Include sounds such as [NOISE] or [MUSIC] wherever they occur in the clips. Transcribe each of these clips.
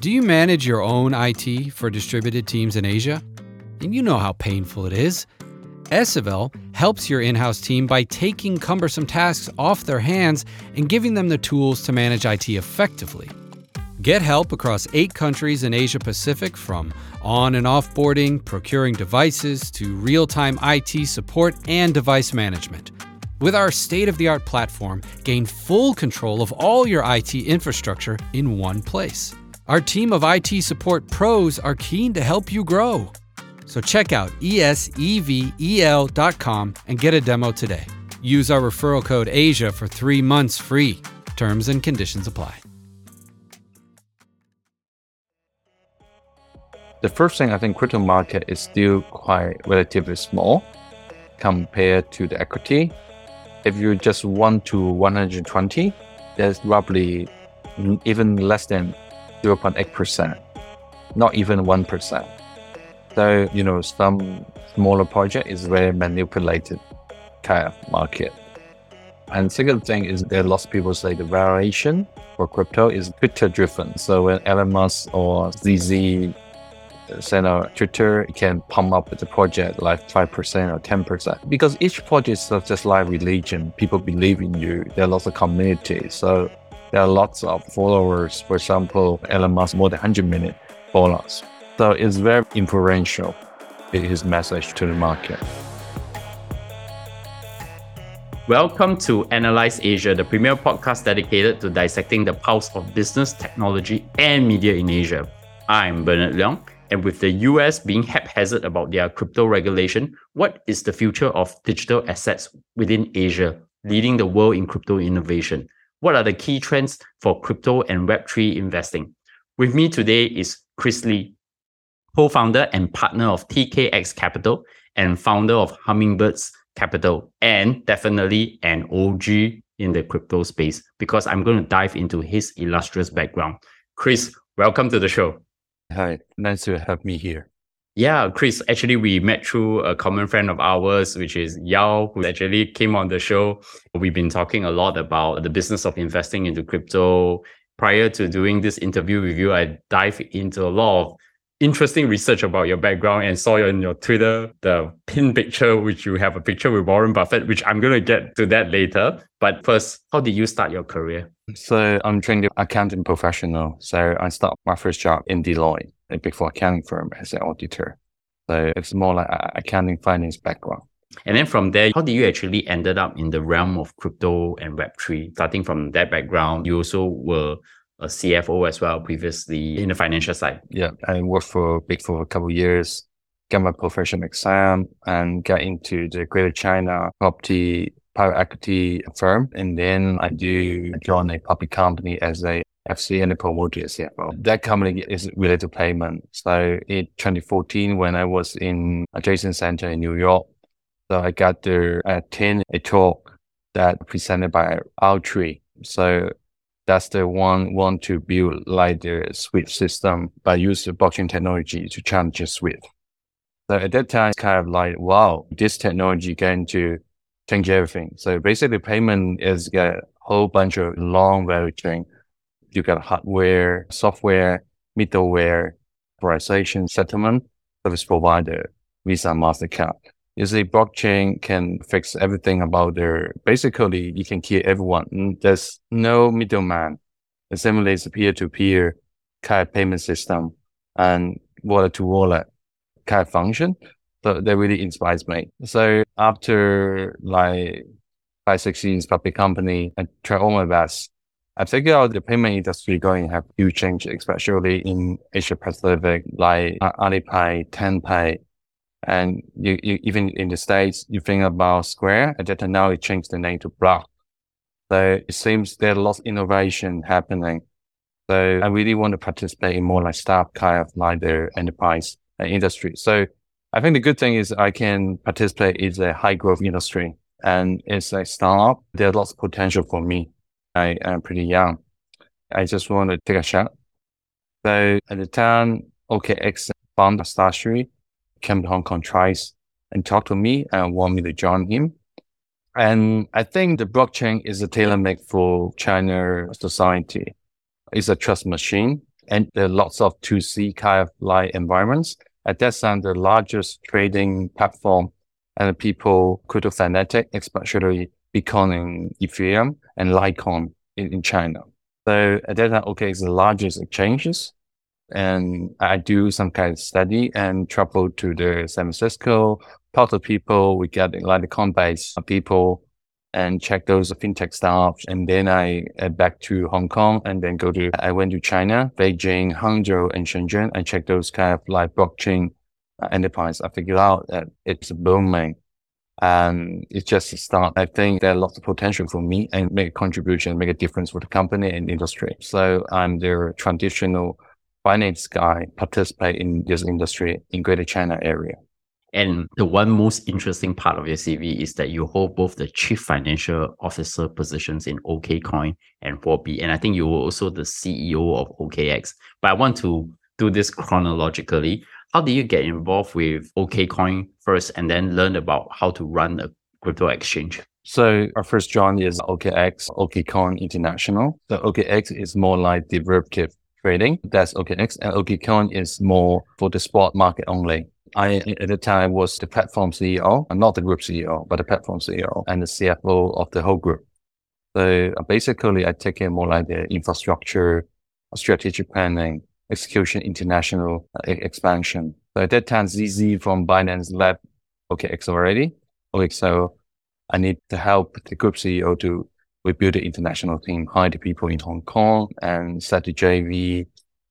Do you manage your own IT for distributed teams in Asia? And you know how painful it is. Esevel helps your in house team by taking cumbersome tasks off their hands and giving them the tools to manage IT effectively. Get help across eight countries in Asia Pacific from on and offboarding, procuring devices, to real time IT support and device management. With our state of the art platform, gain full control of all your IT infrastructure in one place. Our team of IT support pros are keen to help you grow. So check out esevel.com and get a demo today. Use our referral code ASIA for three months free. Terms and conditions apply. The first thing I think crypto market is still quite relatively small compared to the equity. If you just 1 to 120, there's roughly even less than 0.8%, not even 1%. So, you know, some smaller project is very manipulated kind of market. And second thing is there are lots of people say the variation for crypto is Twitter driven. So when Elon Musk or CZ uh, send a Twitter can pump up the project like 5% or 10%. Because each project is just like religion. People believe in you. There are lots of communities. So there are lots of followers. For example, Elon Musk more than 100 million followers. So it's very influential in his message to the market. Welcome to Analyze Asia, the premier podcast dedicated to dissecting the pulse of business, technology, and media in Asia. I'm Bernard Leong, and with the US being haphazard about their crypto regulation, what is the future of digital assets within Asia, leading the world in crypto innovation? What are the key trends for crypto and Web3 investing? With me today is Chris Lee, co founder and partner of TKX Capital and founder of Hummingbirds Capital, and definitely an OG in the crypto space because I'm going to dive into his illustrious background. Chris, welcome to the show. Hi, nice to have me here. Yeah, Chris, actually, we met through a common friend of ours, which is Yao, who actually came on the show. We've been talking a lot about the business of investing into crypto. Prior to doing this interview with you, I dive into a lot of interesting research about your background and saw in your Twitter the pin picture, which you have a picture with Warren Buffett, which I'm going to get to that later. But first, how did you start your career? So I'm trained accounting professional. So I started my first job in Deloitte, four accounting firm as an auditor. So it's more like uh, accounting finance background. And then from there, how did you actually ended up in the realm of crypto and Web3? Starting from that background, you also were a CFO as well previously in the financial side. Yeah, I worked for Big Four a couple of years, got my professional exam, and got into the Greater China property private equity firm. And then I do join a public company as a FC and the promoted CFO. That company is related to payment. So in 2014, when I was in adjacent center in New York, so I got to attend a talk that presented by Altry. So that's the one want to build like the SWIFT system, by use the blockchain technology to challenge SWIFT. So at that time, it's kind of like, wow, this technology going to change everything. So basically payment is a whole bunch of long value chain. You got hardware, software, middleware, authorization, settlement, service provider, Visa, MasterCard. You see, blockchain can fix everything about their, basically you can kill everyone. Mm, there's no middleman. It simulates a peer-to-peer kind of payment system and wallet to wallet kind of function. So that really inspires me. So after like five, six years public company, I try all my best. I figured out the payment industry going to have huge change, especially in Asia Pacific, like Alipay, Tenpay, and you, you, even in the States, you think about Square, and then now it changed the name to Block. So it seems there's lots of innovation happening. So I really want to participate in more like startup kind of like the enterprise uh, industry. So I think the good thing is I can participate in a high growth industry and it's a startup. There's lots of potential for me. I am pretty young. I just want to take a shot. So at the time, OKX found Starstreet came to Hong Kong twice and talked to me and want me to join him. And I think the blockchain is a tailor made for China society. It's a trust machine. And there are lots of 2C kind of like environments. At that time, the largest trading platform and people, crypto fanatic, especially Bitcoin and Ethereum and Litecoin in, in China. So at okay, it's the largest exchanges. And I do some kind of study and travel to the San Francisco, talk to people. We get like the Coinbase people and check those fintech startups. And then I head back to Hong Kong and then go to, I went to China, Beijing, Hangzhou and Shenzhen. I check those kind of like blockchain uh, enterprise. I figured out that it's booming and it's just a start. I think there's lots of potential for me and make a contribution, make a difference for the company and industry. So I'm the traditional finance guy, participate in this industry in Greater China area. And the one most interesting part of your CV is that you hold both the chief financial officer positions in OKCoin and Huobi. And I think you were also the CEO of OKX. But I want to do this chronologically. How did you get involved with OKCoin first and then learn about how to run a crypto exchange? So our first join is OKX, OKCoin International. So OKX is more like derivative trading. That's OKX. And OKCoin is more for the spot market only. I, at the time, was the platform CEO, not the group CEO, but the platform CEO and the CFO of the whole group. So basically, I take it more like the infrastructure, strategic planning, execution, international uh, expansion. So at that time, CZ from Binance left OKX already. Okay, so I need to help the group CEO to rebuild the international team, hire the people in Hong Kong and set the JV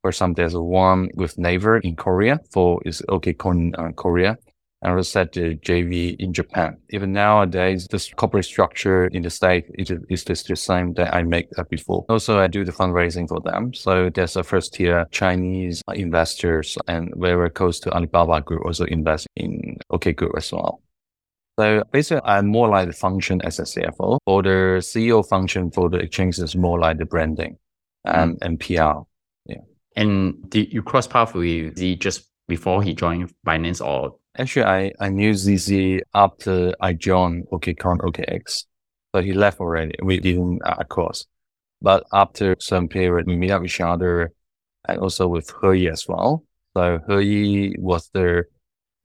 for some, there's one with Naver in Korea for is OKCoin uh, Korea. And also set the JV in Japan. Even nowadays, this corporate structure in the state is, is just the same that I make that before. Also, I do the fundraising for them. So there's a first tier Chinese investors and very close to Alibaba Group also invest in OK Group as well. So basically, I'm more like the function as a CFO. For the CEO function for the exchange is more like the branding and, mm. and PR. Yeah. And did you cross path with Z just before he joined Binance or? Actually, I, I knew CZ after I joined OKCoin OKX. So he left already. We didn't uh, course. But after some period, we meet up with each other and also with He as well. So He was the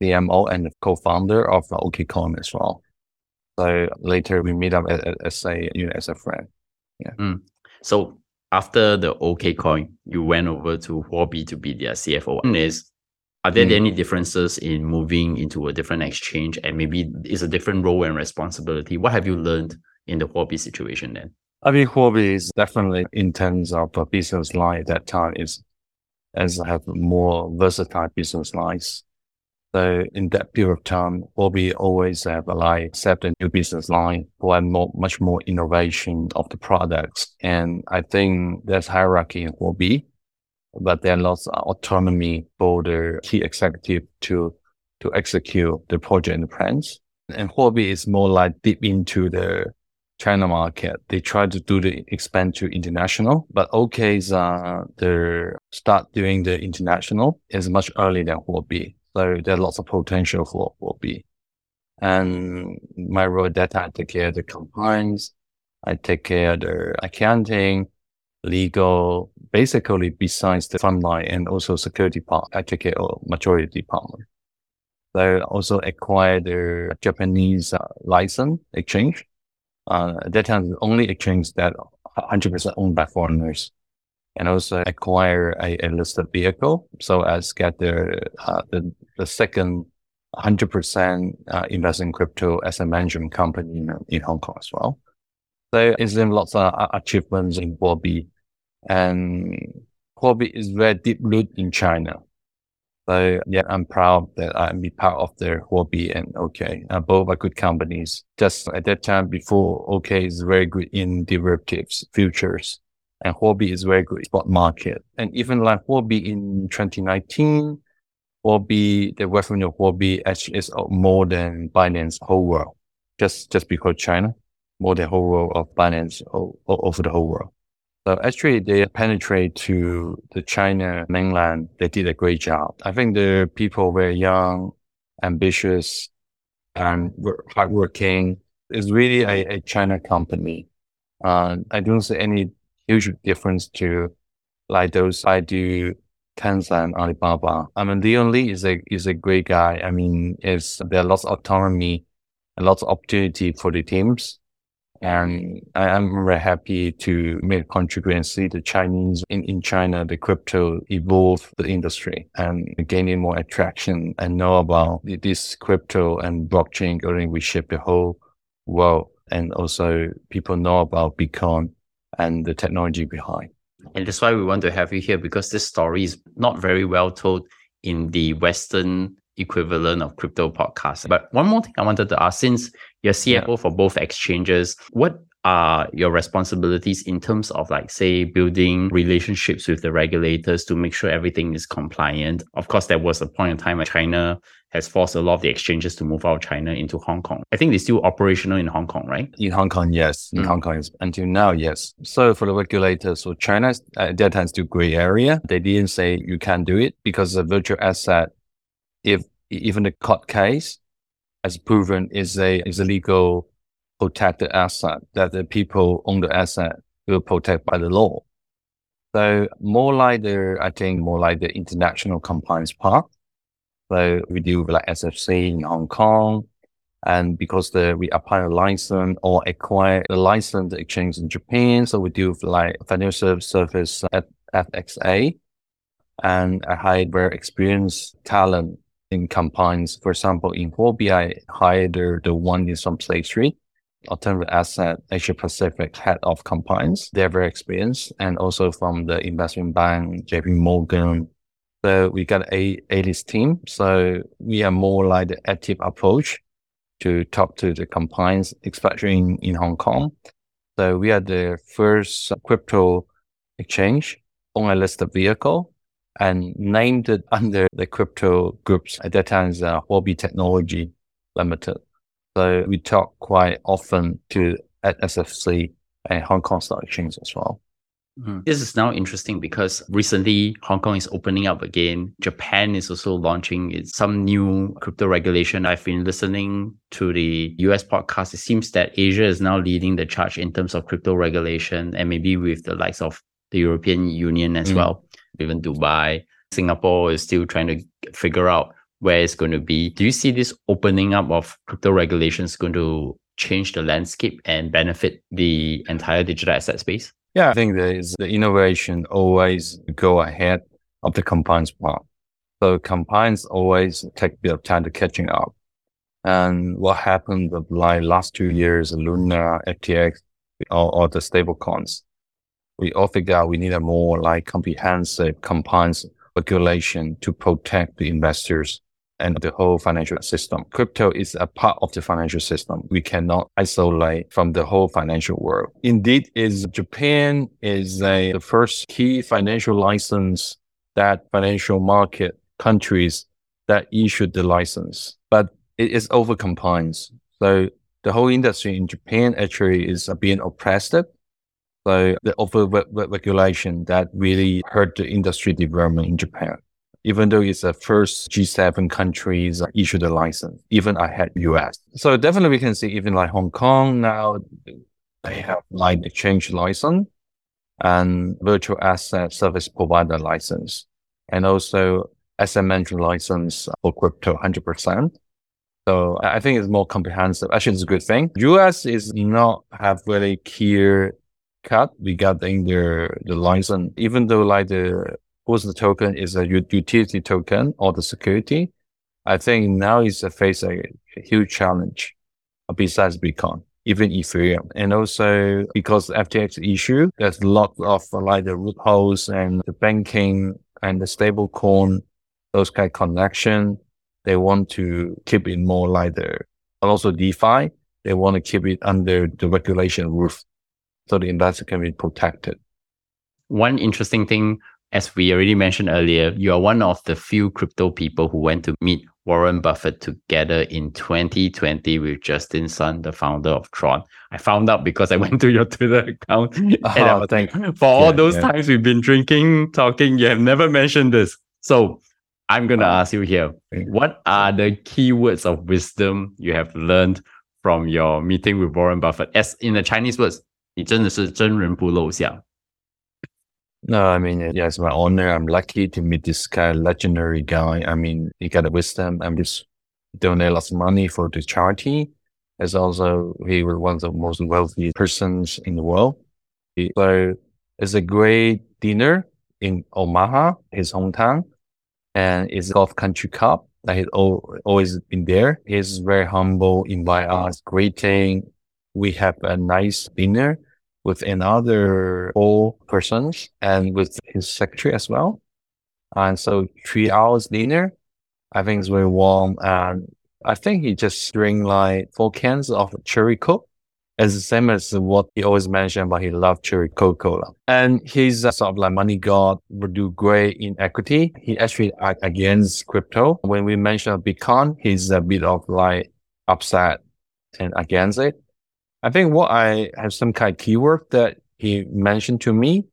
CMO and the co-founder of OKCoin as well. So later we meet up as, as a you know, as a friend. Yeah. Mm. So after the OKCoin, you went over to Huobi to be their CFO. One is, are there mm. any differences in moving into a different exchange and maybe is a different role and responsibility? What have you learned in the Huobi situation then? I mean, Huobi is definitely in terms of a business line at that time is as I have more versatile business lines. So in that period of time, Huobi always have a like accept a new business line for more, much more innovation of the products. And I think there's hierarchy in Huobi, but there are lots of autonomy for the key executive to, to execute the project and plans. And Huobi is more like deep into the China market. They try to do the expand to international, but OK's, uh, the start doing the international is much earlier than Huobi. So there's lots of potential for Huobi. And my role that I take care of the compliance, I take care of the accounting, legal, basically besides the frontline and also security part, I take care of majority department. They also acquired the Japanese uh, license exchange. Uh, that time the only exchange that 100% owned by foreigners and also acquire a, a listed vehicle. So as get the, uh, the, the second 100% uh, invest in crypto as a management company in, in Hong Kong as well. So it's been lots of uh, achievements in Huobi and Huobi is very deep root in China. So yeah, I'm proud that I'm be part of the Huobi and OK. Uh, both are good companies. Just at that time before OK is very good in derivatives, futures and Huobi is very good spot market. And even like Huobi in 2019, Huobi, the revenue of Huobi actually is more than Binance whole world. Just, just because China, more than whole world of Binance over the whole world. So actually they penetrate to the China mainland. They did a great job. I think the people were young, ambitious, and hardworking. It's really a, a China company. Uh, I don't see any huge difference to like those I do Tencent, Alibaba. I mean, Leon Li is a is a great guy. I mean, it's there are lots of autonomy and lots of opportunity for the teams. And I am very happy to make contribution see the Chinese in, in China, the crypto evolve the industry and gaining more attraction and know about this crypto and blockchain going we shape the whole world. And also people know about Bitcoin and the technology behind. And that's why we want to have you here because this story is not very well told in the Western equivalent of crypto podcast. But one more thing I wanted to ask since you're CFO yeah. for both exchanges, what are your responsibilities in terms of like say building relationships with the regulators to make sure everything is compliant? Of course there was a point in time when china has forced a lot of the exchanges to move out of china into hong kong. I think they're still operational in hong kong right? In hong kong yes. In mm. hong kong until now yes. So for the regulators so china at that time still gray area. They didn't say you can't do it because the virtual asset if even the court case has proven is a is a legal protected asset that the people own the asset will protect by the law. So more like the I think more like the international compliance part. So we deal with like SFC in Hong Kong, and because the we apply a license or acquire the license exchange in Japan, so we deal with like financial service at FSA, and I hired very experienced talent in compliance. For example, in Huobi, I hired the one in some place three, alternative asset Asia Pacific head of compliance. They're very experienced and also from the investment bank, JP Morgan. So we got a A-list team. So we are more like the active approach to talk to the compliance, especially in, in Hong Kong. So we are the first crypto exchange on a listed vehicle and named it under the crypto groups. At that time, it's uh, Huobi Technology Limited. So we talk quite often to at SFC and Hong Kong Stock Exchange as well. Mm-hmm. This is now interesting because recently Hong Kong is opening up again. Japan is also launching some new crypto regulation. I've been listening to the US podcast. It seems that Asia is now leading the charge in terms of crypto regulation and maybe with the likes of the European Union as mm. well even Dubai. Singapore is still trying to figure out where it's going to be. Do you see this opening up of crypto regulations going to change the landscape and benefit the entire digital asset space? Yeah, I think there is the innovation always go ahead of the compliance part. So compliance always take a bit of time to catching up. And what happened with like last two years, Luna, FTX, all, all the stable coins we all figure out we need a more like comprehensive compliance regulation to protect the investors and the whole financial system. Crypto is a part of the financial system. We cannot isolate from the whole financial world. Indeed, is Japan is a, the first key financial license that financial market countries that issued the license, but it is over compliance. So the whole industry in Japan actually is being oppressed so the over regulation that really hurt the industry development in Japan. Even though it's the first G7 countries issued a license, even ahead US. So definitely we can see even like Hong Kong now, they have like exchange license and virtual asset service provider license and also asset management license for crypto 100%. So I think it's more comprehensive. Actually, it's a good thing. US is not have really clear cut We got in the the license, even though like the what's the token is a utility token or the security, I think now is a face a, huge challenge besides Bitcoin, even Ethereum. And also because FTX issue, there's a lot of like the root holes and the banking and the stable coin, those kind of connection. They want to keep it more like the, also DeFi. They want to keep it under the regulation roof so the investor can be protected. One interesting thing, as we already mentioned earlier, you are one of the few crypto people who went to meet Warren Buffett together in 2020 with Justin Sun, the founder of Tron. I found out because I went to your Twitter account. [LAUGHS] Oh, thank you. For all yeah, those yeah. times we've been drinking, talking, you have never mentioned this. So I'm going to ask you here what are the key words of wisdom you have learned from your meeting with Warren Buffett? As in the Chinese words, 你真的是真人不露相。 No, I mean, yeah, it's my honor. I'm lucky to meet this guy, legendary guy. I mean, he got a wisdom and just donate lots of money for the charity. As also, he was one of the most wealthy persons in the world. So it's a great dinner in Omaha, his hometown, and it's Golf Country Cup. That he's always been there. He's very humble, invite us, greeting. We have a nice dinner with another old persons and with his secretary as well. And so three hours dinner, I think it's very warm. And I think he just drink like four cans of cherry coke. It's the same as what he always mentioned, but he loved cherry Coca-Cola. And he's sort of like money god, would do great in equity. He actually act against crypto. When we mentioned Bitcoin, he's a bit of like upset and against it. I think what I have some kind of keyword that he mentioned to me,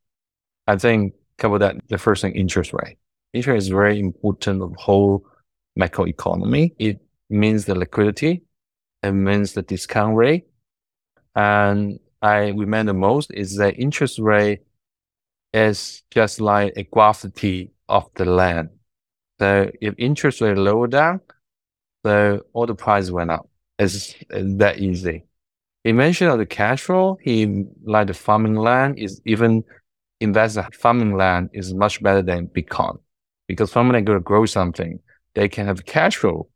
I think cover that the first thing interest rate. Interest is very important of whole macro economy. It means the liquidity. It means the discount rate. And I remember most is that interest rate is just like a gravity of the land. So if interest rate lower down, so all the price went up. It's that easy. He mentioned the cash flow. He like the farming land is even invest in farming land is much better than Bitcoin because farming land going to grow something, they can have cash flow.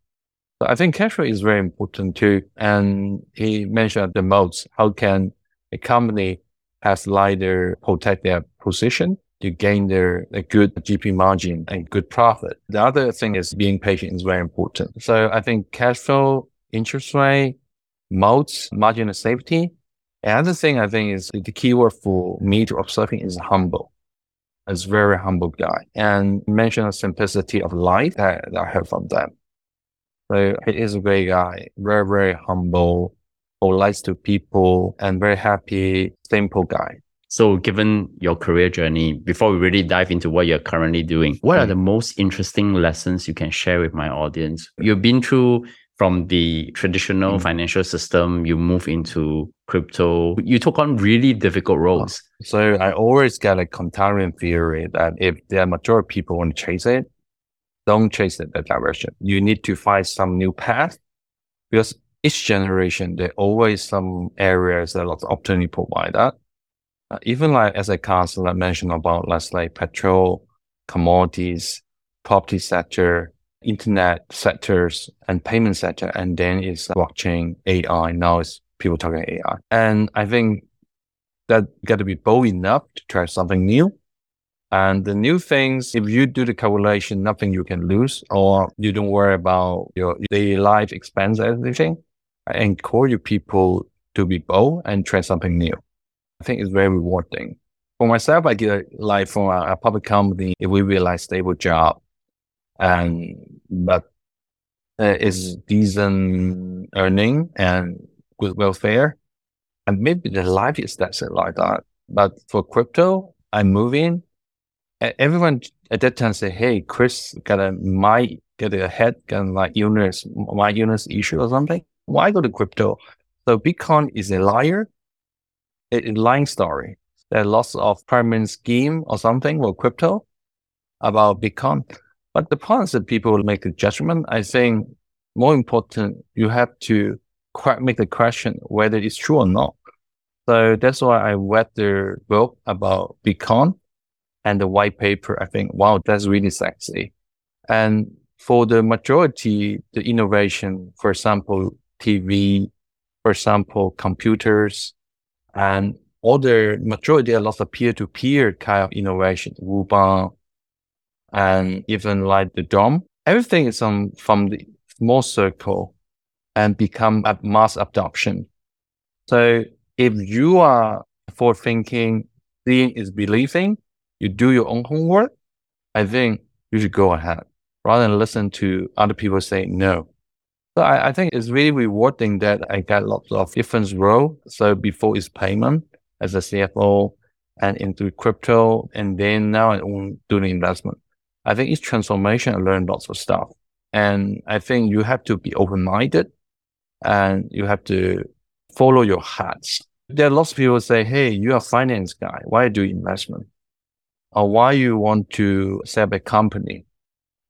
So I think cash flow is very important too. And he mentioned the moats. How can a company has either protect their position to gain their a good GP margin and good profit. The other thing is being patient is very important. So I think cash flow, interest rate, moats, margin of safety. Another thing I think is the keyword for me to observing is humble. It's very humble guy and mention the simplicity of life that, that I heard from them. So he is a great guy, very, very humble, polite to people and very happy, simple guy. So, given your career journey, before we really dive into what you're currently doing, what are mm. the most interesting lessons you can share with my audience? You've been through from the traditional mm. financial system, you move into crypto. You took on really difficult roles. So I always get a contrarian theory that if the majority of people want to chase it, don't chase it that direction. You need to find some new path because each generation, there always some areas that lots of opportunity provide that. Uh, even like as a counselor mentioned about, let's say petrol, commodities, property sector, internet sectors and payment sector, and then it's blockchain, AI. Now it's people talking AI, and I think that got to be bold enough to try something new. And the new things, if you do the calculation, nothing you can lose, or you don't worry about your daily life expense, everything. I encourage people to be bold and try something new. I think it's very rewarding. For myself, I get like from a, a public company, if we realize stable job, and but uh, is decent earning and good welfare, and maybe the life is that's it like that. But for crypto, I'm moving. Everyone at that time say, "Hey, Chris got a might get a head got like illness, my illness issue or something. Why go to crypto?" So Bitcoin is a liar, a, a lying story. There are lots of pyramid scheme or something for crypto about Bitcoin. But the point is that people will make a judgment. I think more important, you have to make the question whether it's true or not. So that's why I read the book about Bitcoin and the white paper. I think, wow, that's really sexy. And for the majority, the innovation, for example, TV, for example, computers, and other the majority, a lot of peer-to-peer kind of innovation, Wubang, and even like the DOM. Everything is um, from the small circle and become a mass adoption. So if you are for thinking, seeing is believing, you do your own homework, I think you should go ahead rather than listen to other people say no. So I, I think it's really rewarding that I got lots of different role. So before is payment as a CFO and into crypto, and then now I'm doing investment. I think it's transformation I learn lots of stuff. And I think you have to be open minded and you have to follow your hearts. There are lots of people who say, Hey, you're a finance guy. Why do investment? or why you want to set up a company,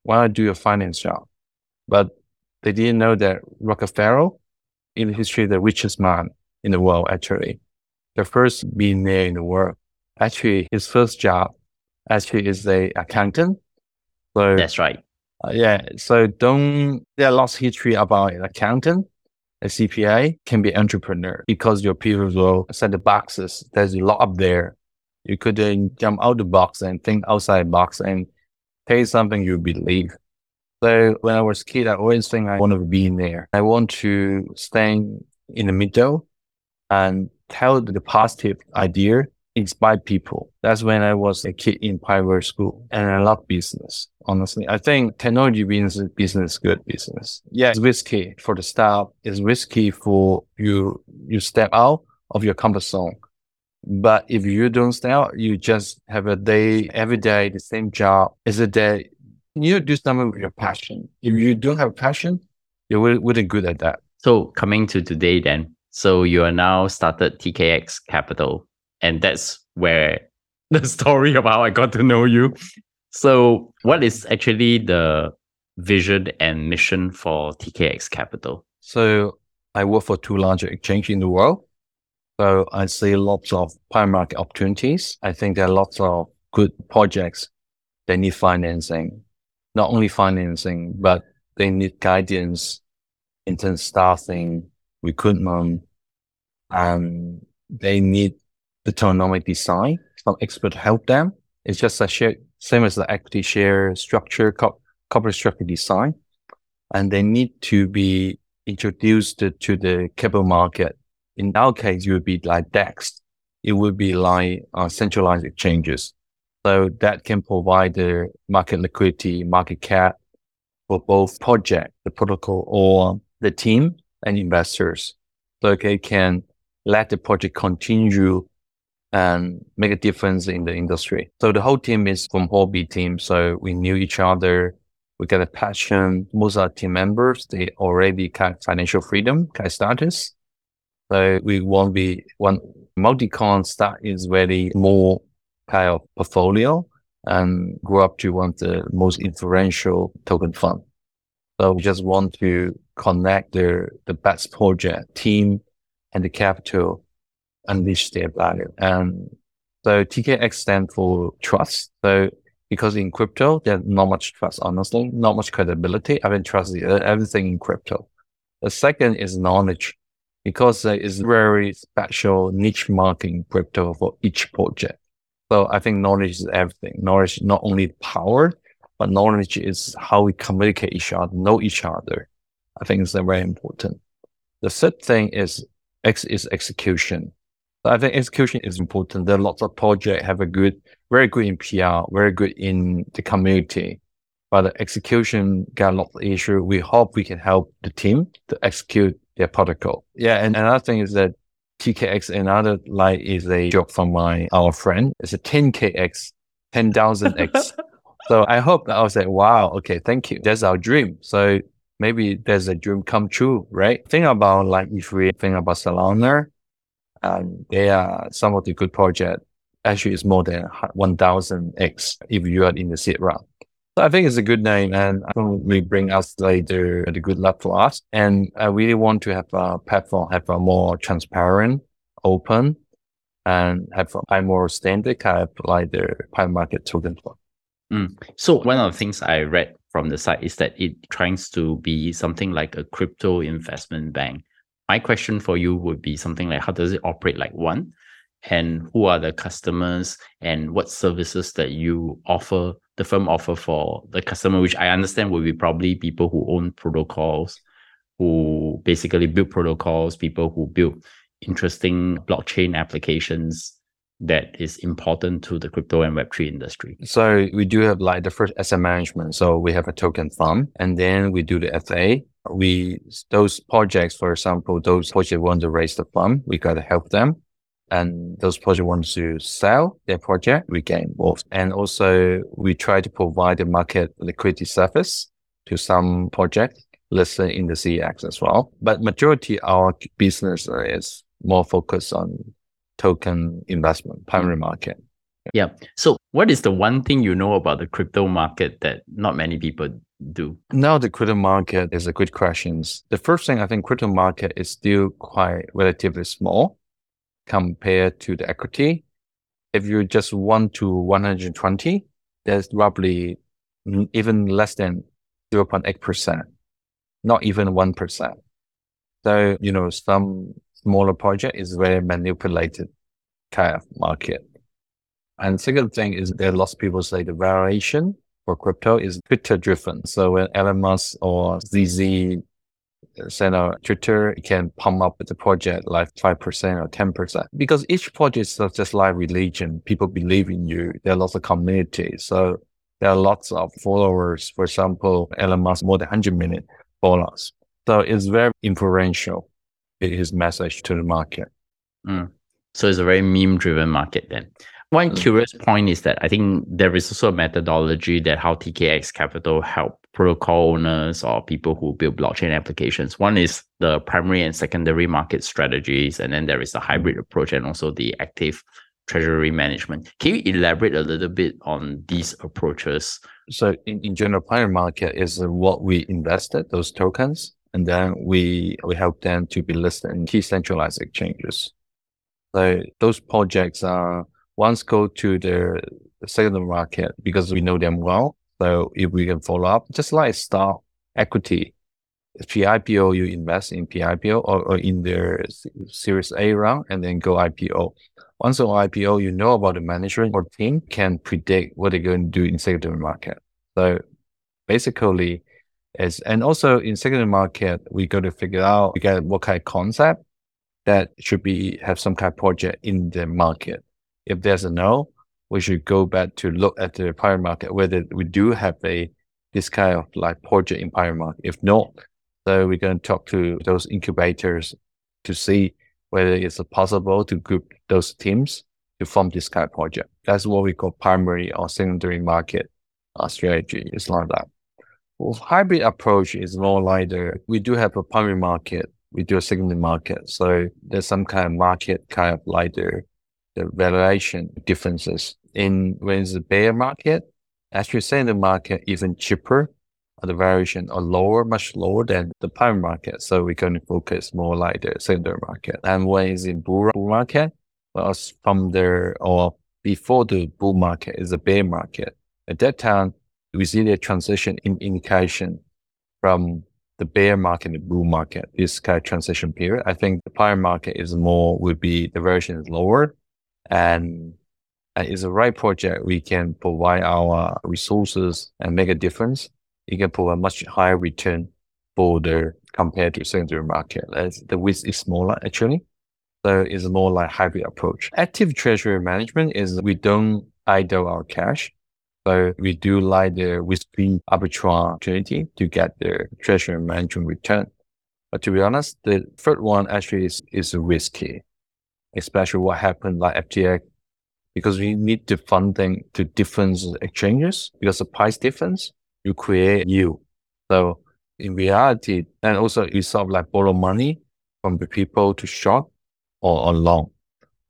why do a finance job? But they didn't know that Rockefeller, in history, the richest man in the world, actually, the first billionaire in the world. Actually, his first job actually is a accountant. So that's right. Uh, yeah. So don't, there are lots of history about an accountant. A CPA can be entrepreneur because your peers will set the boxes. There's a lot up there. You could jump out the box and think outside the box and say something you believe. So when I was a kid, I always think I want to be in there. I want to stand in the middle and tell the positive idea inspire people. That's when I was a kid in private school and I love business. Honestly, I think technology business, business, good business. Yeah, it's risky for the staff. It's risky for you, you step out of your comfort zone. But if you don't step out, you just have a day, every day, the same job. Is a day. You do something with your passion. If you don't have a passion, you wouldn't good at that. So coming to today then, so you are now started TKX Capital and that's where the [LAUGHS] story of how I got to know you. So, what is actually the vision and mission for TKX Capital? So, I work for two larger exchanges in the world. So, I see lots of prime market opportunities. I think there are lots of good projects that need financing. Not only financing, but they need guidance in terms of staffing, recruitment, and they need the tokenomic design. Some expert help them. It's just a share, same as the equity share structure, co- corporate structure design. And they need to be introduced to the capital market. In our case, it would be like DEX. It would be like uh, centralized exchanges. So that can provide the market liquidity, market cap for both project, the protocol or the team and investors. So they can let the project continue and make a difference in the industry. So the whole team is from Huobi team. So we knew each other. We got a passion. Most of our team members, they already got financial freedom, of status. So we won't be one multi-con start is very more kind of portfolio and grow up to one of the most influential token fund. So we just want to connect the, the best project team and the capital unleash their value. And so TKX stands for trust. So because in crypto, there's not much trust, honestly, not much credibility. I mean, trust uh, everything in crypto. The second is knowledge because there is very special niche market in crypto for each project. So I think knowledge is everything. Knowledge not only power, but knowledge is how we communicate each other, know each other. I think it's very important. The third thing is X is execution. I think execution is important. There are lots of projects have a good, very good in PR, very good in the community, but the execution got a lot of issue. We hope we can help the team to execute their protocol. Yeah, and another thing is that TKX, another like is a joke from my our friend. It's a 10KX, 10,000X. [LAUGHS] so I hope that I was like, wow, okay, thank you. That's our dream. So maybe there's a dream come true, right? Think about like if we think about Solana, and they are some of the good projects. Actually, it's more than 1000x if you are in the seed round. So I think it's a good name and we bring us later the good luck for us. And I really want to have a platform, have a more transparent, open, and have a more standard kind of like the private market token. Mm. So one of the things I read from the site is that it tries to be something like a crypto investment bank my question for you would be something like how does it operate like one? And who are the customers and what services that you offer the firm offer for the customer which i understand will be probably people who own protocols who basically build protocols people who build interesting blockchain applications that is important to the crypto and web3 industry. So we do have like the first asset management. So we have a token fund and then we do the fa we those projects, for example, those projects want to raise the fund, we got to help them. And those projects want to sell their project, we get involved. And also we try to provide the market liquidity service to some projects listed in the CEX as well. But majority our business is more focused on token investment, primary market. Yeah. So, what is the one thing you know about the crypto market that not many people do? Now, the crypto market is a good question. The first thing I think crypto market is still quite relatively small compared to the equity. If you just one to 120, there's roughly even less than 0.8%, not even 1%. So, you know, some smaller project is very manipulated kind of market. And second thing is there are lots of people say the variation for crypto is Twitter driven. So when Elon Musk or CZ send out Twitter, it can pump up the project like 5% or 10%. Because each project is just like religion. People believe in you. There are lots of communities. So there are lots of followers. For example, Elon Musk, more than 100 million followers. So it's very influential, his message to the market. Mm. So it's a very meme driven market then. One mm. curious point is that I think there is also a methodology that how TKX Capital help protocol owners or people who build blockchain applications. One is the primary and secondary market strategies, and then there is the hybrid approach and also the active treasury management. Can you elaborate a little bit on these approaches? So in, in general, primary market is what we invested, those tokens, and then we we help them to be listed in key centralized exchanges. So those projects are once go to the secondary market because we know them well. So if we can follow up, just like stock equity, pre-IPO, you invest in pre-IPO or, or in their Series A round and then go IPO. Once on IPO, you know about the management or team can predict what they're going to do in secondary market. So basically, is and also in secondary market, we got to figure out we get what kind of concept that should be have some kind of project in the market. If there's a no, we should go back to look at the primary market whether we do have a this kind of like project in primary market. If not, so we're going to talk to those incubators to see whether it's possible to group those teams to form this kind of project. That's what we call primary or secondary market uh, strategy. It's like that. Well, hybrid approach is more like the, we do have a primary market, we do a secondary market. So there's some kind of market kind of like the the valuation differences in when it's a bear market, actually say the market even cheaper, the valuation are lower, much lower than the prime market. So we're going to focus more like the secondary market. And when it's in bull market, well, from there or before the bull market is a bear market. At that time, we see the transition in indication from the bear market to bull market, this kind of transition period. I think the prime market is more, would be the version is lower and it's a right project. We can provide our resources and make a difference. You can provide much higher return for the compared to secondary market. As the risk is smaller actually. So it's more like hybrid approach. Active treasury management is we don't idle our cash. So we do like the risk-free arbitrage opportunity to get the treasury management return. But to be honest, the third one actually is, is risky especially what happened like FTX, because we need to fund them to different exchanges because the price difference, you create yield. So in reality, and also you sort of like borrow money from the people to short or on long.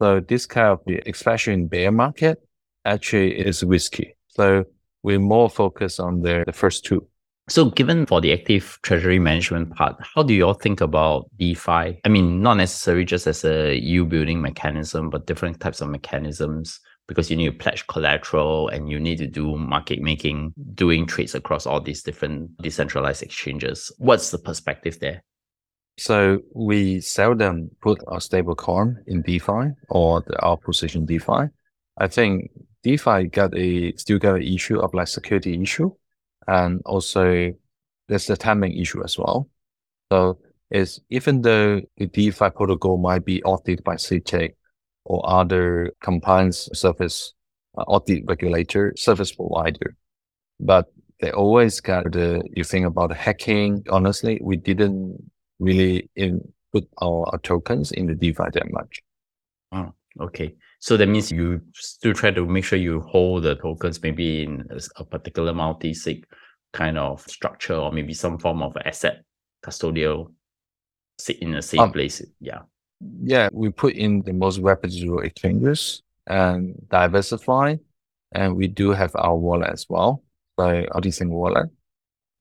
So this kind of, especially in bear market, actually is risky. So we're more focused on the, the first two. So, given for the active treasury management part, how do you all think about DeFi? I mean, not necessarily just as a yield building mechanism, but different types of mechanisms because you need to pledge collateral and you need to do market making, doing trades across all these different decentralized exchanges. What's the perspective there? So we seldom put our stable coin in DeFi or our position DeFi. I think DeFi got a still got an issue of like security issue and also there's the timing issue as well. So is even though the DeFi protocol might be audited by CertiK or other compliance service uh, audit regulator service provider, but they always got the you think about hacking. Honestly, we didn't really in, put our, our tokens in the DeFi that much. Oh, okay. So that means you still try to make sure you hold the tokens maybe in a particular multi-sig kind of structure or maybe some form of asset custodial sit in the same um, place. Yeah. Yeah, we put in the most reputable exchanges and diversify. And we do have our wallet as well. like Odyssey wallet.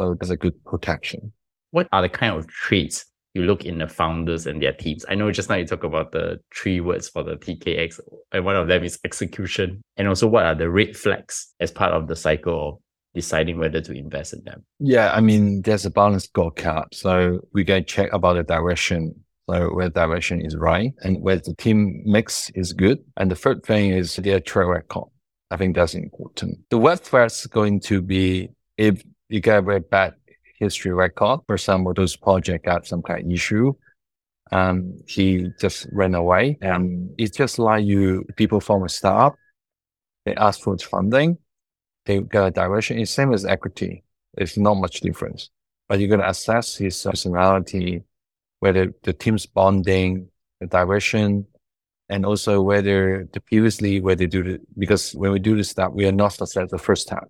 So that's a good protection. What are the kind of traits you look in the founders and their teams? I know just now you talk about the three words for the TKX, and one of them is execution. And also, what are the red flags as part of the cycle of deciding whether to invest in them? Yeah, I mean, there's a balanced scorecard. So we can check about the direction. So where direction is right and where the team mix is good. And the third thing is their track record. I think that's important. The red flags is going to be if you get a very bad history record. For some of those project got some kind of issue. Um, he just ran away. And it's just like you, people from a startup, they ask for its funding, they get a direction. It's same as equity. It's not much difference, but you're going to assess his personality, whether the team's bonding, the direction, and also whether the previously where they do the, because when we do this stuff, we are not successful the first time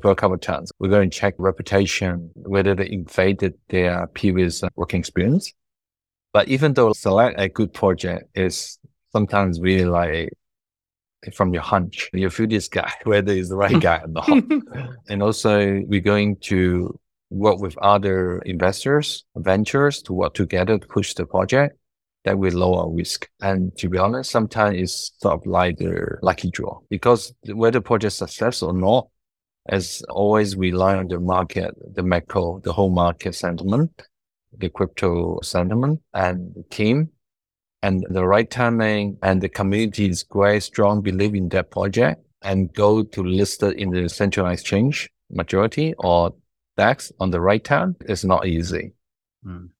for a couple of times. We're going to check reputation, whether they invaded their previous uh, working experience. But even though select a good project is sometimes really like from your hunch, you feel this guy, [LAUGHS] whether he's the right guy or not. [LAUGHS] and also we're going to work with other investors, ventures to work together to push the project that will lower risk. And to be honest, sometimes it's sort of like the lucky draw because whether project success or not, as always we rely on the market, the macro, the whole market sentiment, the crypto sentiment and the team and the right timing and the community is quite strong believe in that project and go to list it in the centralized exchange majority or DEX on the right time is not easy. Mm.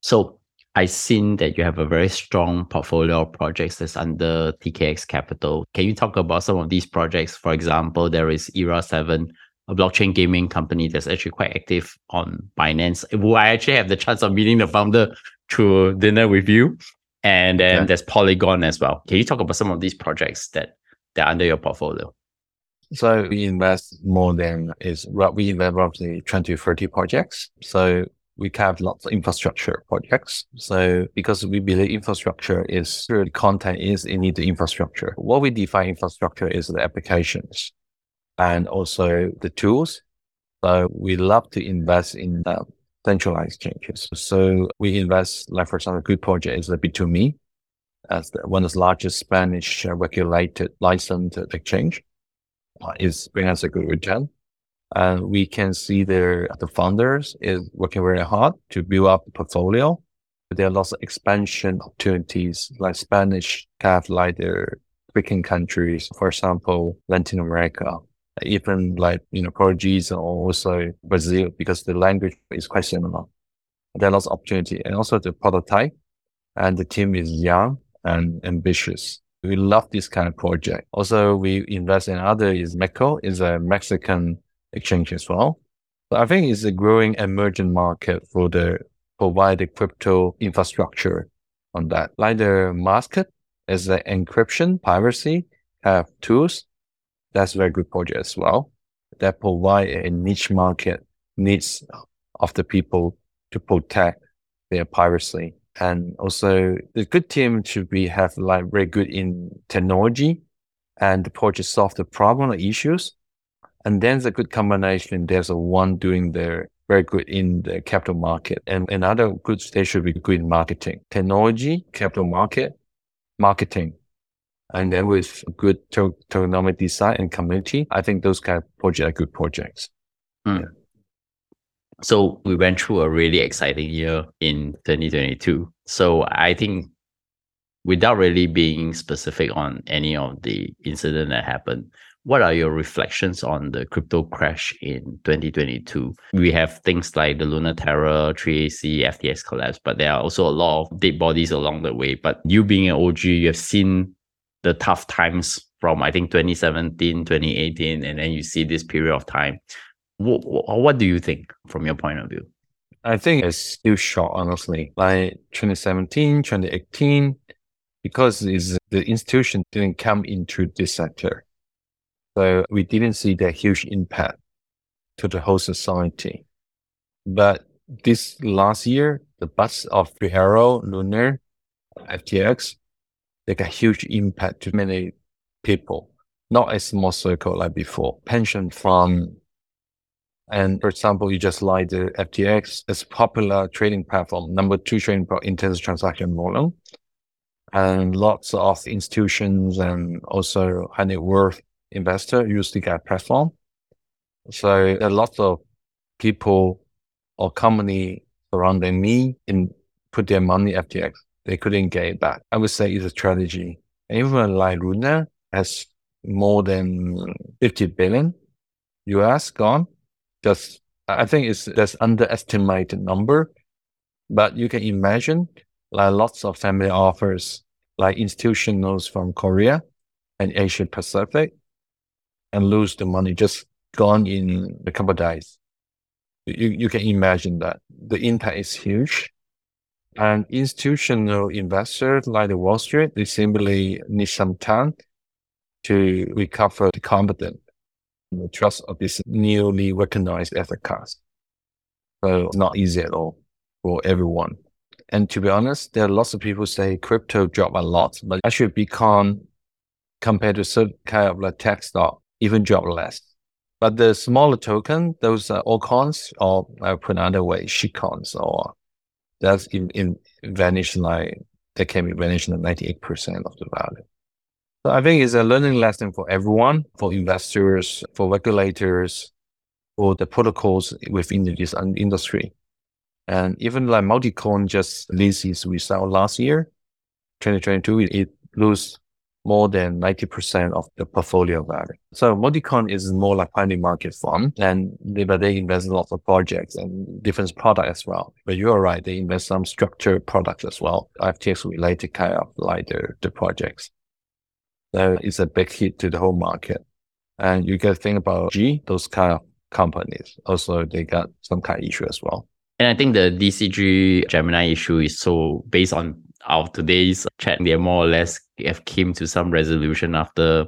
So I've seen that you have a very strong portfolio of projects that's under TKX Capital. Can you talk about some of these projects? For example, there is Era7, a blockchain gaming company that's actually quite active on Binance. Will I actually have the chance of meeting the founder through dinner with you? And then yeah. there's Polygon as well. Can you talk about some of these projects that that are under your portfolio? So we invest more than is we invest roughly 20 to 30 projects. So we have lots of infrastructure projects. So because we believe infrastructure is the content is in the infrastructure. What we define infrastructure is the applications and also the tools. So we love to invest in the centralized exchanges. So we invest, like for example, a good project is the Bit2Me as the, one of the largest Spanish regulated licensed exchange. Uh, is bringing us a good return. And we can see there the founders is working very hard to build up the portfolio. There are lots of expansion opportunities like Spanish have like their speaking countries, for example, Latin America, even like, you know, Portuguese or also Brazil, because the language is quite similar. There are lots of opportunity and also the prototype and the team is young and ambitious. We love this kind of project. Also, we invest in other is Mexico is a Mexican exchange as well. But I think it's a growing emerging market for the provided crypto infrastructure on that. Like the market as the encryption, privacy have tools. That's very good project as well. That provide a niche market needs of the people to protect their privacy. And also the good team should be have like very good in technology and the project solve the problem or issues and then the good combination, there's a one doing their very good in the capital market and another good they should be good in marketing, technology, capital market, marketing. And then with good tokenomic design and community, I think those kind of projects are good projects. Mm. Yeah. So we went through a really exciting year in 2022. So I think without really being specific on any of the incident that happened, what are your reflections on the crypto crash in 2022? We have things like the Luna Terra, 3AC, FTX collapse, but there are also a lot of dead bodies along the way. But you being an OG, you have seen the tough times from I think 2017, 2018, and then you see this period of time. What, what do you think from your point of view? I think it's still short, honestly. Like 2017, 2018, because the institution didn't come into this sector. So we didn't see that huge impact to the whole society. But this last year, the bust of Hero, Luna, FTX, they got a huge impact to many people, not a small circle like before. Pension fund. And for example, you just like the FTX, it's popular trading platform, number two trading platform in transaction volume. And lots of institutions and also high net worth investor use the Gap platform. So there are lots of people or company surrounding me in put their money FTX. They couldn't get back. I would say it's a strategy. And even like Luna has more than 50 billion US gone. Just, I think it's that's underestimated number, but you can imagine like lots of family offers, like institutionals from Korea and Asia Pacific and lose the money just gone in a couple of days. You, you can imagine that the impact is huge. And institutional investors like the Wall Street, they simply need some time to recover the confidence and the trust of this newly recognized asset class. So it's not easy at all for everyone. And to be honest, there are lots of people say crypto drop a lot, but actually Bitcoin compared to certain kind of like tech stock even drop less. But the smaller token, those uh, are altcoins, or I put another way, shitcoins, or that's in, in vanished like they can be vanished in 98% of the value. So I think it's a learning lesson for everyone, for investors, for regulators, for the protocols within this industry. And even like Multicoin just released its result last year, 2022, it, it lose more than 90% of the portfolio value. So Multicoin is more like finding market fund and they, but they invest in lots of projects and different products as well. But you're right, they invest some structured products as well. FTX related kind of like the, the projects. So it's a big hit to the whole market. And you got to think about G, those kind of companies. Also, they got some kind of issue as well. And I think the DCG Gemini issue is so based on our today's chat, they more or less have came to some resolution after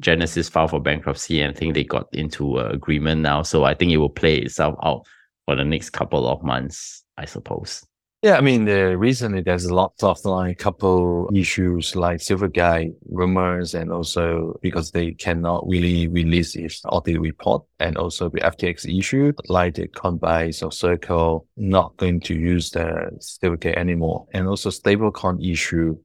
Genesis filed for bankruptcy, and I think they got into agreement now. So I think it will play itself out for the next couple of months, I suppose. Yeah, I mean, recently there's a lot of like couple issues like Silvergate rumors, and also because they cannot really release its audit report, and also the FTX issue like the Coinbase or Circle not going to use the Silvergate anymore, and also stablecoin issue,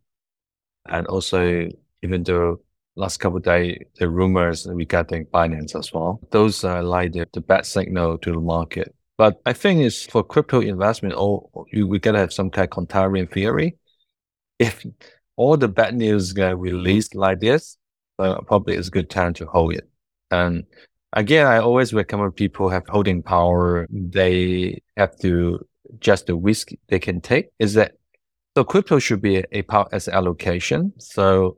and also even though last couple of days the rumors regarding Binance as well, those are like the, the bad signal to the market. But I think it's for crypto investment, or you, we gotta have some kind of contrarian theory. If all the bad news get released like this, uh, probably it's a good time to hold it. And again, I always recommend people have holding power. They have to just the risk they can take. Is that so? Crypto should be a, a part as allocation. So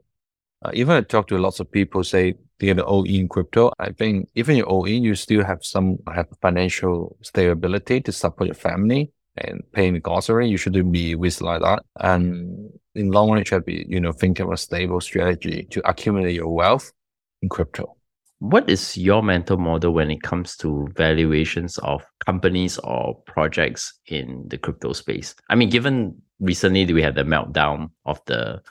uh, even I talk to lots of people say they're all in crypto. I think even you're all in, you still have some have financial stability to support your family and paying the grocery. You shouldn't be with like that. And in long run, you should be, you know, think of a stable strategy to accumulate your wealth in crypto. What is your mental model when it comes to valuations of companies or projects in the crypto space? I mean, given recently we had the meltdown of the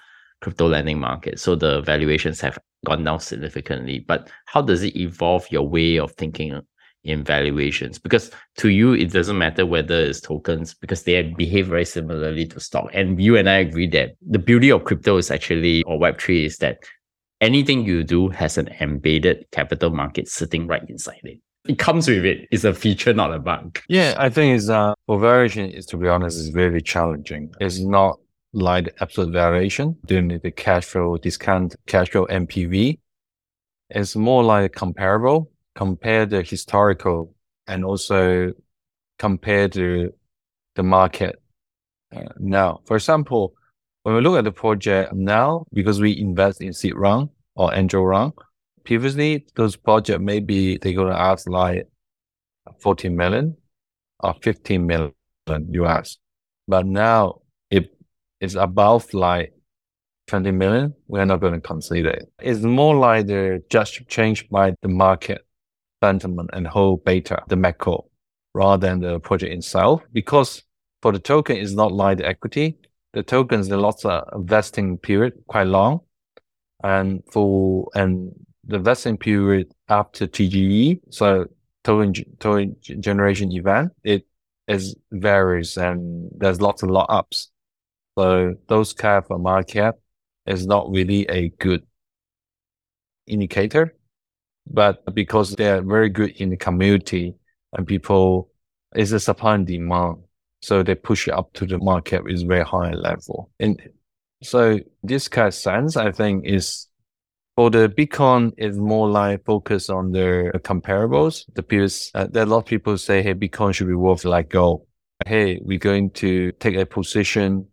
crypto lending market. So the valuations have gone down significantly. But how does it evolve your way of thinking in valuations? Because to you, it doesn't matter whether it's tokens because they behave very similarly to stock. And you and I agree that the beauty of crypto is actually, or Web3 is that anything you do has an embedded capital market sitting right inside it it comes with it. It's a feature, not a bug. Yeah, I think it's uh for valuation is to be honest, is very challenging. It's not like absolute variation during the cash flow discount, cash flow NPV. It's more like comparable, compare the historical and also compare to the market uh, now. For example, when we look at the project now, because we invest in seed round or angel round, previously those projects maybe they're going to ask like 14 million or 15 million US. But now is above like 20 million, we're not going to consider it. It's more like the just changed by the market sentiment and whole beta, the macro, rather than the project itself. Because for the token, it's not like the equity. The tokens, the lots of vesting period quite long. And for and the vesting period after TGE, so total, token generation event, it is varies and there's lots of lock ups. So those kind of market is not really a good indicator, but because they are very good in the community and people is a supply and demand. So they push it up to the market is very high level. And so this kind of sense, I think is for the Bitcoin is more like focus on the comparables. The peers, uh, there are a lot of people say, Hey, Bitcoin should be worth like gold. Hey, we're going to take a position,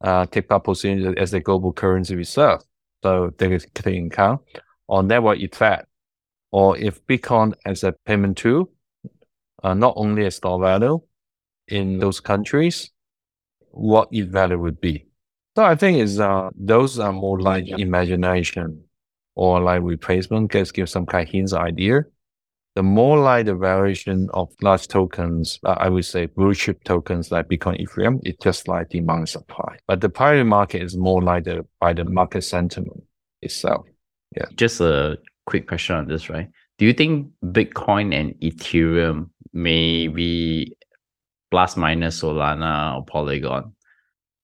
uh, take that position as a global currency reserve. So they can count on network effect or if Bitcoin as a payment tool, uh, not only a store value in those countries, what its value would be. So I think is uh, those are more like imagination or like replacement. Just give some kind of hints idea. The more like the variation of large tokens, uh, I would say blue chip tokens like Bitcoin, Ethereum, it's just like demand supply. But the private market is more like the by the market sentiment itself. Yeah. Just a quick question on this, right? Do you think Bitcoin and Ethereum maybe plus minus Solana or Polygon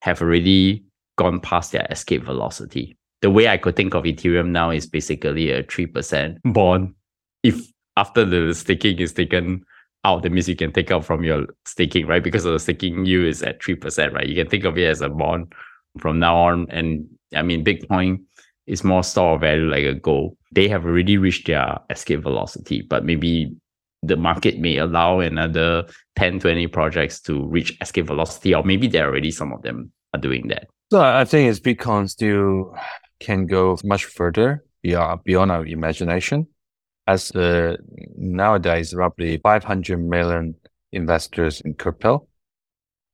have already gone past their escape velocity? The way I could think of Ethereum now is basically a 3% bond. If after the staking is taken out, that means you can take out from your staking, right? Because the staking yield is at 3%, right? You can think of it as a bond from now on. And I mean, Bitcoin is more store value like a gold. They have already reached their escape velocity, but maybe the market may allow another 10, 20 projects to reach escape velocity, or maybe there already some of them are doing that. So I think Bitcoin still can go much further beyond, beyond our imagination. As the nowadays roughly 500 million investors in crypto,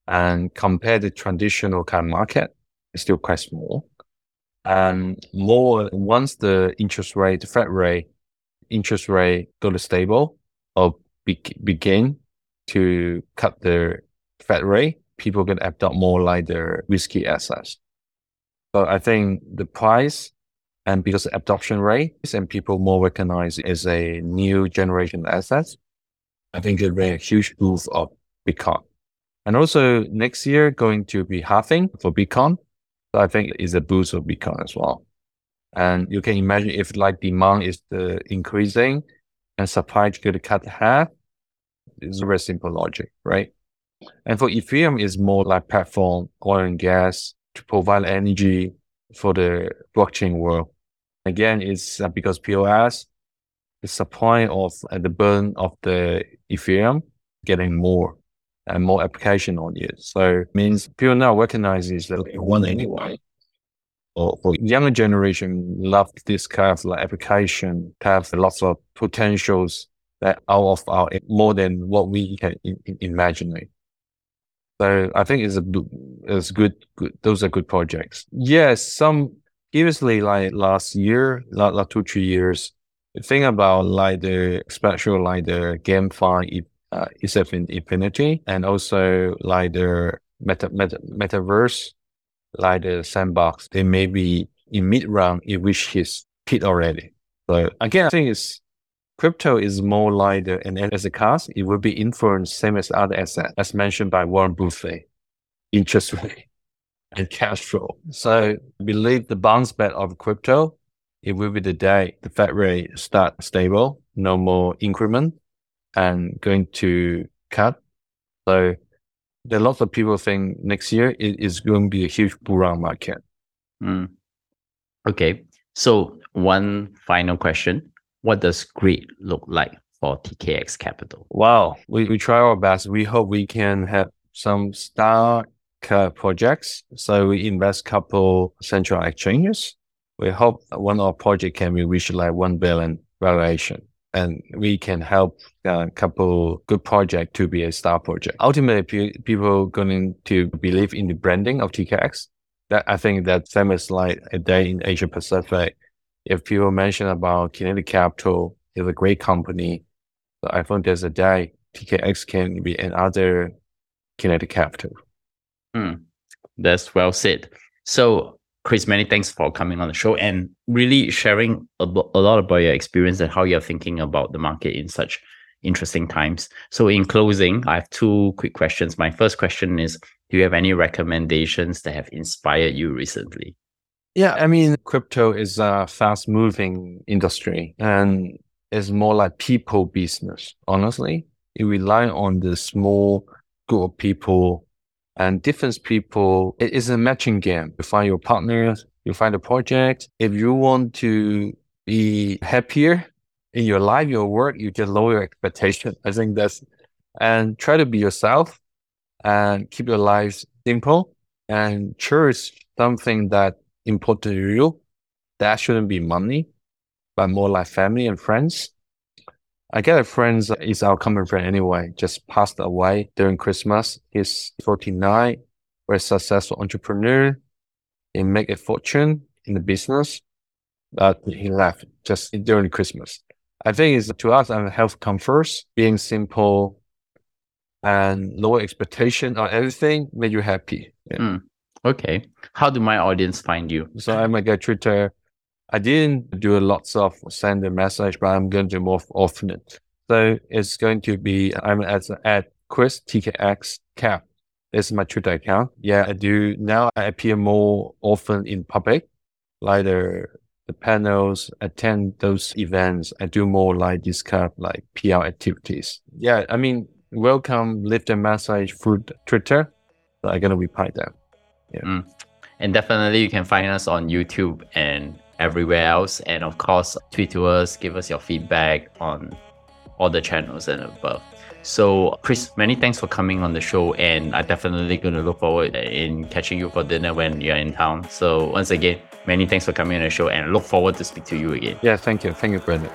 and compared to traditional kind of market, it's still quite small. And more once the interest rate, the Fed rate, interest rate go to stable or be, begin to cut the Fed rate, people can adopt more like the risky assets. So I think the price and because adoption rate and people more recognize as a new generation asset, I think it will a huge boost of Bitcoin. And also next year going to be halving for Bitcoin. So I think is a boost of Bitcoin as well. And you can imagine if like demand is the increasing and supply could cut half, it's a very simple logic, right? And for Ethereum is more like platform, oil and gas to provide energy for the blockchain world. Again, it's uh, because POS, is the supply of uh, the burn of the Ethereum getting more and more application on it. So it means people now recognizes that one anyway. Or for younger generation, love this kind of like application, have lots of potentials that out of our more than what we can imagine. So I think it's a it's good, good. Those are good projects. Yes, some previously like last year, like, like two three years. Think about like the special like the GameFi uh, itself in Infinity, and also like the meta, meta metaverse, like the sandbox. They may be in mid round in which he's hit already. So again, I think it's crypto is more like the, an asset class. It will be influenced same as other assets, as mentioned by Warren Buffett, interest rate and cash flow. So I believe the bounce back of crypto, it will be the day the Fed rate start stable, no more increment, and going to cut. So there are lots of people think next year it is going to be a huge bull run market. Mm. Okay. So one final question. What does great look like for TKX Capital? Wow. We, we try our best. We hope we can have some star projects. So we invest couple central exchanges. We hope one of our project can be reach like 1 billion valuation and we can help a couple good project to be a star project. Ultimately, people going to believe in the branding of TKX. That I think that same famous like a day in Asia Pacific. If people mention about Kenetic Capital is a great company, so I think there's a day TKX can be another Kenetic Capital. Hmm. That's well said. So Chris, many thanks for coming on the show and really sharing a, a lot about your experience and how you're thinking about the market in such interesting times. So, in closing, I have two quick questions. My first question is Do you have any recommendations that have inspired you recently? Yeah, I mean, crypto is a fast moving industry and it's more like people business, honestly. You rely on the small group of people and different people. It is a matching game. You find your partners, you find a project. If you want to be happier in your life, your work, you just lower your expectation. [LAUGHS] I think that's, and try to be yourself and keep your life simple and cherish something that important to you. That shouldn't be money, but more like family and friends. I get a friend is our common friend anyway, just passed away during Christmas. He's 49, very successful entrepreneur. He make a fortune in the business, but he left just during Christmas. I think it's to us, and health comes first, being simple and lower expectation on everything make you happy. Yeah. Mm, okay. How do my audience find you? So I'm like a Twitter, I didn't do a lots of send a message, but I'm going to do more often. So it's going to be I'm at at Chris TKX Cap. This is my Twitter account. Yeah, I do now. I appear more often in public, like the the panels, attend those events. I do more like this kind of like PR activities. Yeah, I mean, welcome, lift a message through Twitter. I'm gonna reply them. Yeah. Mm. And definitely you can find us on YouTube and everywhere else. And of course, tweet to us, give us your feedback on all the channels and above. So, Chris, many thanks for coming on the show, and I'm definitely going to look forward in catching you for dinner when you're in town. So, once again, many thanks for coming on the show, and look forward to speak to you again. Yeah, thank you, thank you, Bernard.